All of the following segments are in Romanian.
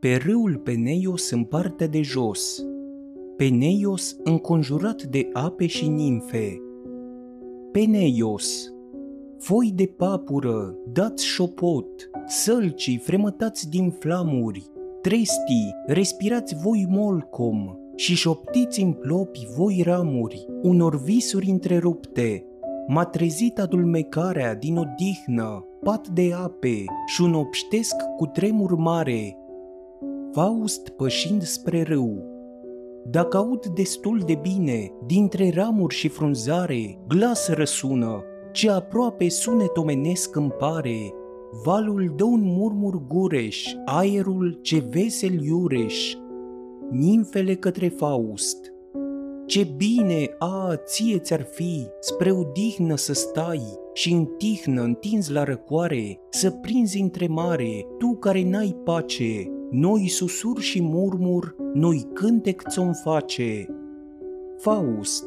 pe râul Peneios în partea de jos. Peneios înconjurat de ape și nimfe. Peneios, foi de papură, dați șopot, sălcii fremătați din flamuri, trestii, respirați voi molcom și șoptiți în plopi voi ramuri, unor visuri întrerupte. M-a trezit adulmecarea din odihnă, pat de ape și un obștesc cu tremur mare. Faust pășind spre râu. Dacă aud destul de bine, dintre ramuri și frunzare, glas răsună, ce aproape sunet omenesc îmi pare, valul dă un murmur gureș, aerul ce vesel iureș, nimfele către Faust. Ce bine, a, ție ți-ar fi, spre odihnă să stai și în tihnă întins la răcoare, să prinzi între mare, tu care n-ai pace, noi susur și murmur, noi cântec ți-om face. Faust,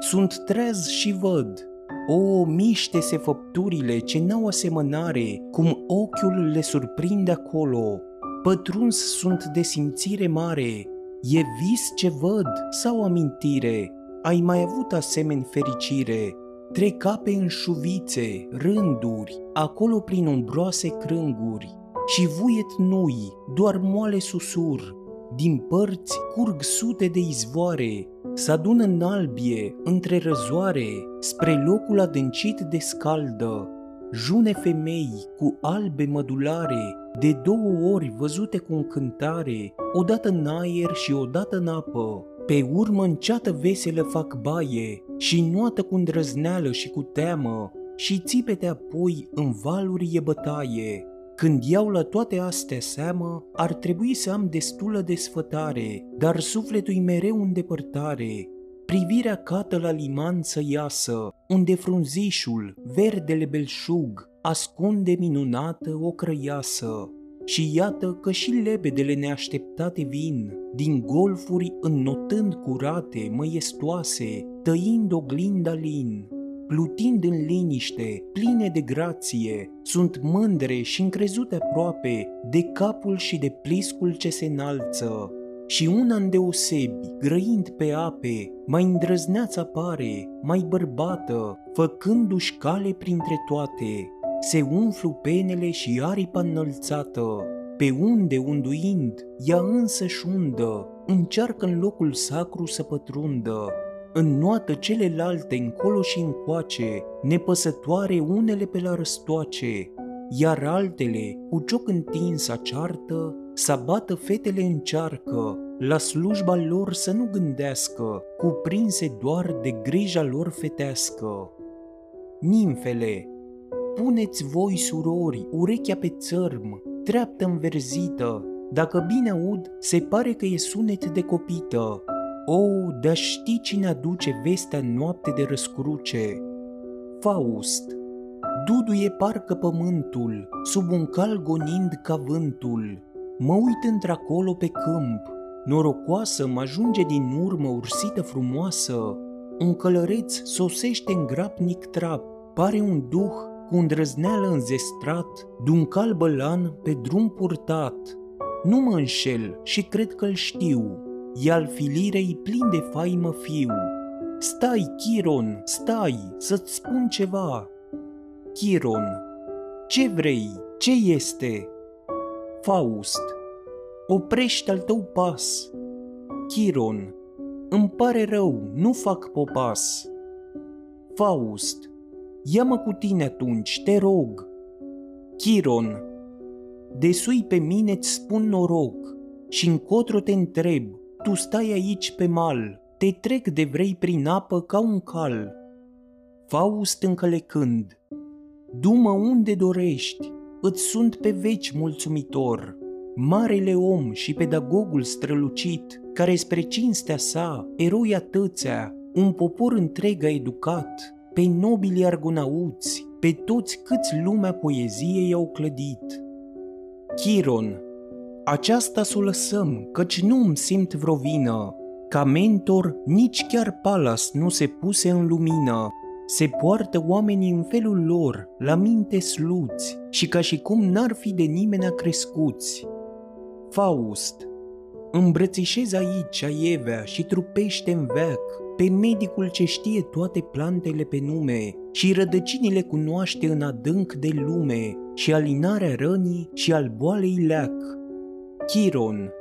sunt trez și văd, o, miște-se făpturile ce n-au asemănare, cum ochiul le surprinde acolo. Pătruns sunt de simțire mare, e vis ce văd sau amintire? Ai mai avut asemeni fericire? Trec cape în șuvițe, rânduri, acolo prin umbroase crânguri. Și vuiet nui, doar moale susur, din părți curg sute de izvoare, se adună în albie, între răzoare, spre locul adâncit de scaldă. June femei cu albe mădulare, de două ori văzute cu încântare, odată în aer și odată în apă, pe urmă în ceată veselă fac baie și nuată cu îndrăzneală și cu teamă și țipete apoi în valuri e bătaie. Când iau la toate astea seamă, ar trebui să am destulă desfătare, dar sufletul-i mereu în depărtare. Privirea cată la liman să iasă, unde frunzișul, verdele belșug, ascunde minunată o crăiasă. Și iată că și lebedele neașteptate vin, din golfuri înnotând curate, măiestoase, tăind oglinda lin plutind în liniște, pline de grație, sunt mândre și încrezute aproape de capul și de pliscul ce se înalță. Și una îndeosebi, grăind pe ape, mai îndrăzneaț apare, mai bărbată, făcându-și cale printre toate. Se umflu penele și aripa înălțată, pe unde unduind, ea însă undă, încearcă în locul sacru să pătrundă, înnoată celelalte încolo și încoace, nepăsătoare unele pe la răstoace, iar altele, cu cioc întins aceartă, să bată fetele încearcă, la slujba lor să nu gândească, cuprinse doar de grija lor fetească. Nimfele, puneți voi surori urechea pe țărm, treaptă înverzită, dacă bine aud, se pare că e sunet de copită, o, de ști cine aduce vestea în noapte de răscruce. Faust, duduie parcă pământul, sub un cal gonind ca vântul. Mă uit într-acolo pe câmp, norocoasă mă ajunge din urmă ursită frumoasă. Un călăreț sosește în grapnic trap, pare un duh cu îndrăzneală înzestrat, de-un cal bălan pe drum purtat. Nu mă înșel și cred că-l știu, e al filirei plin de faimă fiu. Stai, Chiron, stai, să-ți spun ceva. Chiron, ce vrei? Ce este? Faust, oprește al tău pas. Chiron, îmi pare rău, nu fac popas. Faust, ia-mă cu tine atunci, te rog. Chiron, desui pe mine-ți spun noroc și încotro te întreb, tu stai aici pe mal, te trec de vrei prin apă ca un cal. Faust încălecând, du-mă unde dorești, îți sunt pe veci mulțumitor. Marele om și pedagogul strălucit, care spre cinstea sa, eroi atâția, un popor întreg a educat, pe nobili argonauți, pe toți câți lumea poeziei au clădit. Chiron, aceasta să o lăsăm, căci nu îmi simt vreo vină. Ca mentor, nici chiar Palas nu se puse în lumină. Se poartă oamenii în felul lor, la minte sluți, și ca și cum n-ar fi de nimeni crescuți. Faust, îmbrățișez aici aievea și trupește în veac pe medicul ce știe toate plantele pe nume și rădăcinile cunoaște în adânc de lume și alinarea rănii și al boalei leac. Chiron,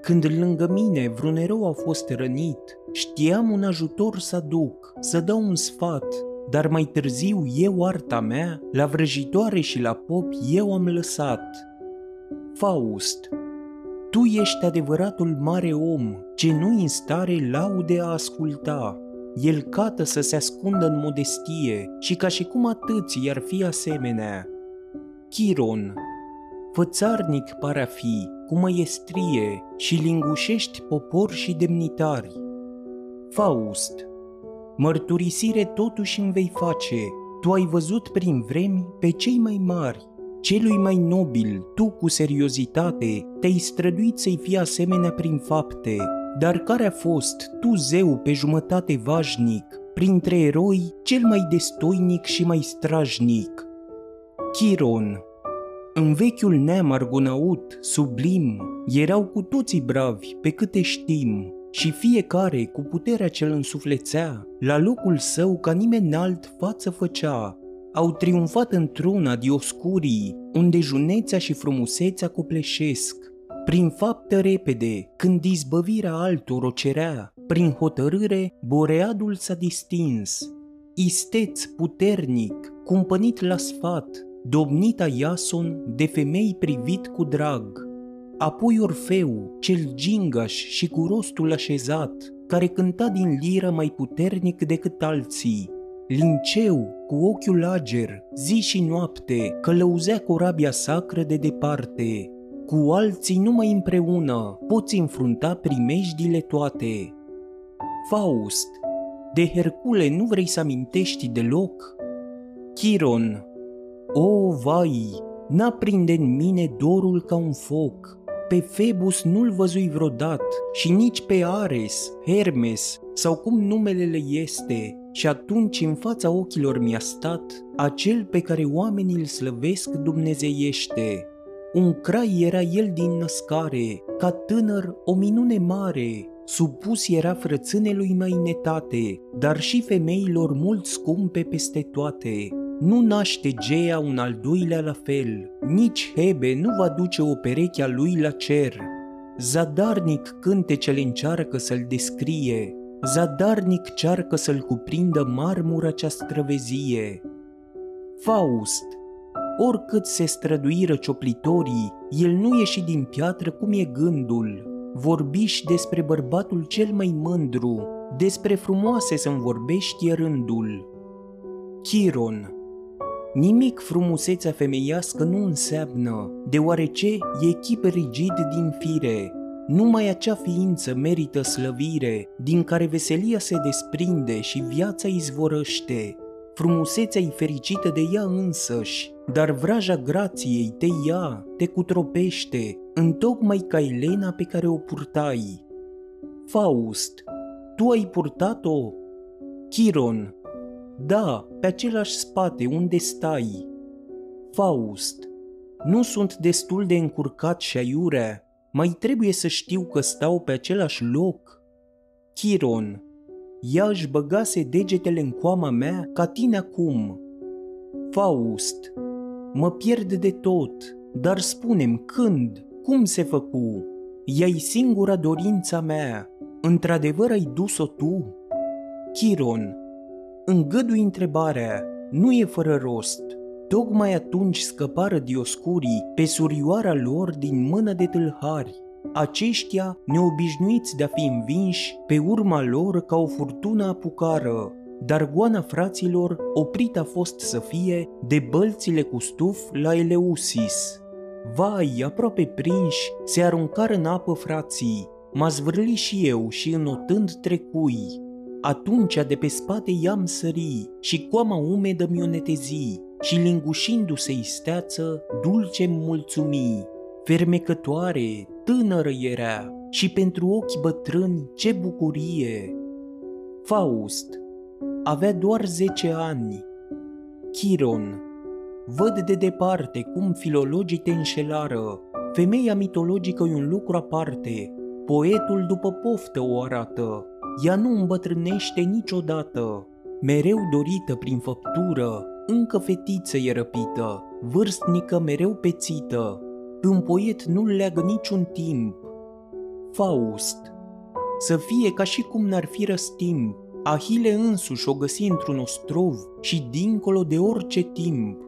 când lângă mine vreun erou a fost rănit, știam un ajutor să aduc, să dau un sfat, dar mai târziu eu arta mea, la vrăjitoare și la pop eu am lăsat. Faust, tu ești adevăratul mare om, ce nu în stare laude a asculta. El cată să se ascundă în modestie și ca și cum atâți i-ar fi asemenea. Chiron, fățarnic pare a fi, cu măiestrie și lingușești popor și demnitari. Faust, mărturisire totuși îmi vei face, tu ai văzut prin vremi pe cei mai mari, celui mai nobil, tu cu seriozitate, te-ai străduit să-i fii asemenea prin fapte, dar care a fost, tu zeu pe jumătate vașnic, printre eroi cel mai destoinic și mai strajnic? Chiron, în vechiul neam argonaut, sublim, erau cu toții bravi, pe câte știm, și fiecare cu puterea ce-l însuflețea, la locul său ca nimeni alt față făcea. Au triumfat într-una dioscurii, unde junețea și frumusețea copleșesc. Prin faptă repede, când izbăvirea altor o cerea, prin hotărâre, Boreadul s-a distins. Isteț puternic, cumpănit la sfat, domnita Iason de femei privit cu drag. Apoi Orfeu, cel gingaș și cu rostul așezat, care cânta din liră mai puternic decât alții. Linceu, cu ochiul ager, zi și noapte, călăuzea corabia sacră de departe. Cu alții numai împreună poți înfrunta primejdile toate. Faust, de Hercule nu vrei să amintești deloc? Chiron, o, vai, n-aprinde în mine dorul ca un foc. Pe Febus nu-l văzui vreodată și nici pe Ares, Hermes sau cum numele le este, și atunci în fața ochilor mi-a stat acel pe care oamenii îl slăvesc dumnezeiește. Un crai era el din născare, ca tânăr o minune mare, supus era frățânelui mai netate, dar și femeilor mult scumpe peste toate. Nu naște Gea un al doilea la fel, nici Hebe nu va duce o pereche a lui la cer. Zadarnic cântecele încearcă să-l descrie, zadarnic cearcă să-l cuprindă marmura cea străvezie. Faust, oricât se străduiră cioplitorii, el nu ieși din piatră cum e gândul. Vorbiși despre bărbatul cel mai mândru, despre frumoase să-mi vorbești rândul. Chiron, Nimic frumusețea femeiască nu înseamnă, deoarece e chip rigid din fire. Numai acea ființă merită slăvire, din care veselia se desprinde și viața izvorăște. Frumusețea e fericită de ea însăși, dar vraja grației te ia, te cutropește, întocmai ca Elena pe care o purtai. Faust, tu ai purtat-o? Chiron, da, pe același spate unde stai. Faust, nu sunt destul de încurcat și aiurea, mai trebuie să știu că stau pe același loc. Chiron, ea își băgase degetele în coama mea ca tine acum. Faust, mă pierd de tot, dar spunem când, cum se făcu? Ea-i singura dorința mea, într-adevăr ai dus-o tu? Chiron, Îngădui întrebarea, nu e fără rost. Tocmai atunci scăpară dioscurii pe surioara lor din mână de tâlhari. Aceștia, neobișnuiți de a fi învinși, pe urma lor ca o furtună apucară, dar goana fraților oprit a fost să fie de bălțile cu stuf la Eleusis. Vai, aproape prinși, se aruncară în apă frații, m-a zvârli și eu și înotând trecui. Atunci de pe spate i-am sări și coama umedă mi-o netezi și lingușindu-se isteață, dulce mulțumi. Fermecătoare, tânără era și pentru ochi bătrâni ce bucurie. Faust avea doar zece ani. Chiron văd de departe cum filologii te înșelară, Femeia mitologică e un lucru aparte, poetul după poftă o arată, ea nu îmbătrânește niciodată, mereu dorită prin făptură, încă fetiță e răpită, vârstnică mereu pețită, pe un poet nu leagă niciun timp. Faust Să fie ca și cum n-ar fi răstimp, Ahile însuși o găsi într-un ostrov și dincolo de orice timp.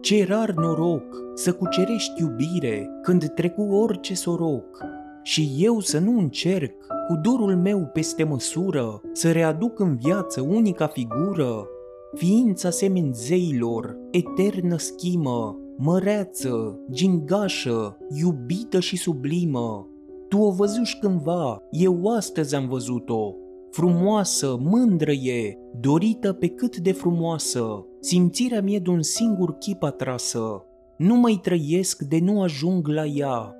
Ce rar noroc să cucerești iubire când trecu orice soroc. Și eu să nu încerc, cu durul meu peste măsură, să readuc în viață unica figură, ființa semen zeilor, eternă schimă, măreață, gingașă, iubită și sublimă. Tu o văzuși cândva, eu astăzi am văzut-o, frumoasă, mândră e, dorită pe cât de frumoasă, simțirea mie de un singur chip atrasă, nu mai trăiesc de nu ajung la ea.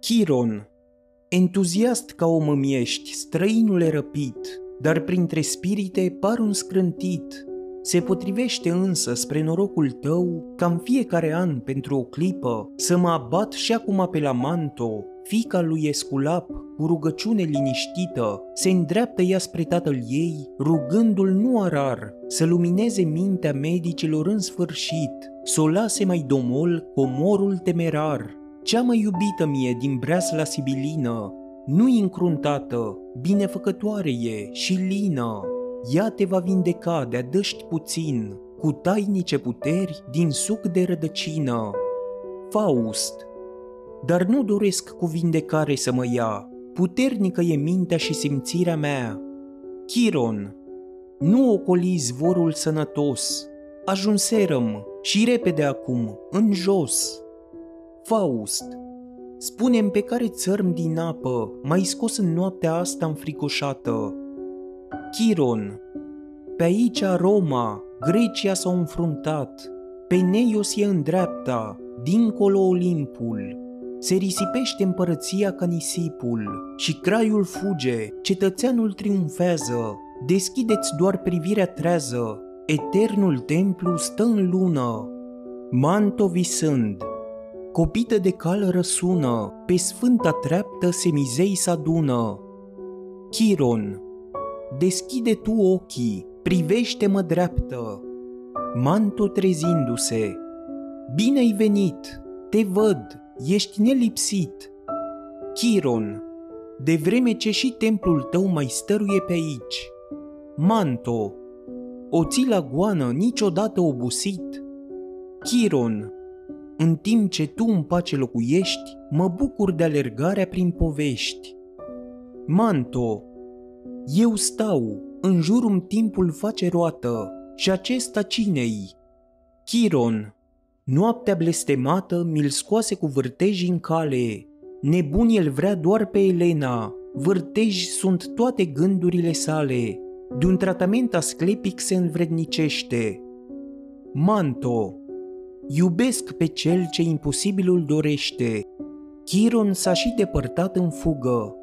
Chiron, entuziast ca om îmi ești, străinule răpit, dar printre spirite par un scrântit. Se potrivește însă spre norocul tău ca în fiecare an pentru o clipă să mă abat și acum pe la Manto, fica lui Esculap, cu rugăciune liniștită, se îndreaptă ea spre tatăl ei, rugându-l nu arar să lumineze mintea medicilor în sfârșit, să o lase mai domol comorul temerar. Cea mai iubită mie din breasla sibilină, nu-i încruntată, binefăcătoare e și lină. Ea te va vindeca de adăști puțin, cu tainice puteri din suc de rădăcină. Faust Dar nu doresc cu vindecare să mă ia, puternică e mintea și simțirea mea. Chiron, nu ocoli zvorul sănătos, ajunserăm și repede acum, în jos. Faust, spunem pe care țărm din apă mai scos în noaptea asta înfricoșată. Chiron, pe aici Roma, Grecia s-au înfruntat, pe Neios e în dreapta, dincolo Olimpul, se risipește împărăția ca nisipul și craiul fuge, cetățeanul triumfează. Deschideți doar privirea trează, eternul templu stă în lună. Manto visând, copită de cal răsună, pe sfânta treaptă semizei s-adună. Chiron, deschide tu ochii, privește-mă dreaptă. Manto trezindu-se, bine ai venit, te văd, ești nelipsit. Chiron, de vreme ce și templul tău mai stăruie pe aici. Manto, o ții la goană niciodată obosit. Chiron, în timp ce tu în pace locuiești, mă bucur de alergarea prin povești. Manto, eu stau, în jurul timpul face roată, și acesta cinei? Chiron, Noaptea blestemată mi-l scoase cu vârteji în cale. Nebun el vrea doar pe Elena, vârteji sunt toate gândurile sale. De un tratament asclepic se învrednicește. Manto Iubesc pe cel ce imposibilul dorește. Chiron s-a și depărtat în fugă.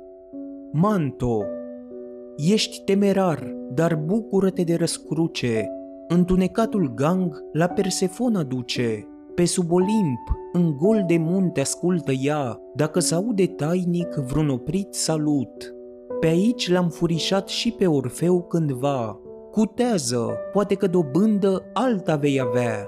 Manto Ești temerar, dar bucură-te de răscruce. Întunecatul gang la Persefona duce. Pe sub Olimp, în gol de munte ascultă ea, dacă s-aude tainic vreun oprit salut. Pe aici l-am furișat și pe Orfeu cândva. Cutează, poate că dobândă alta vei avea.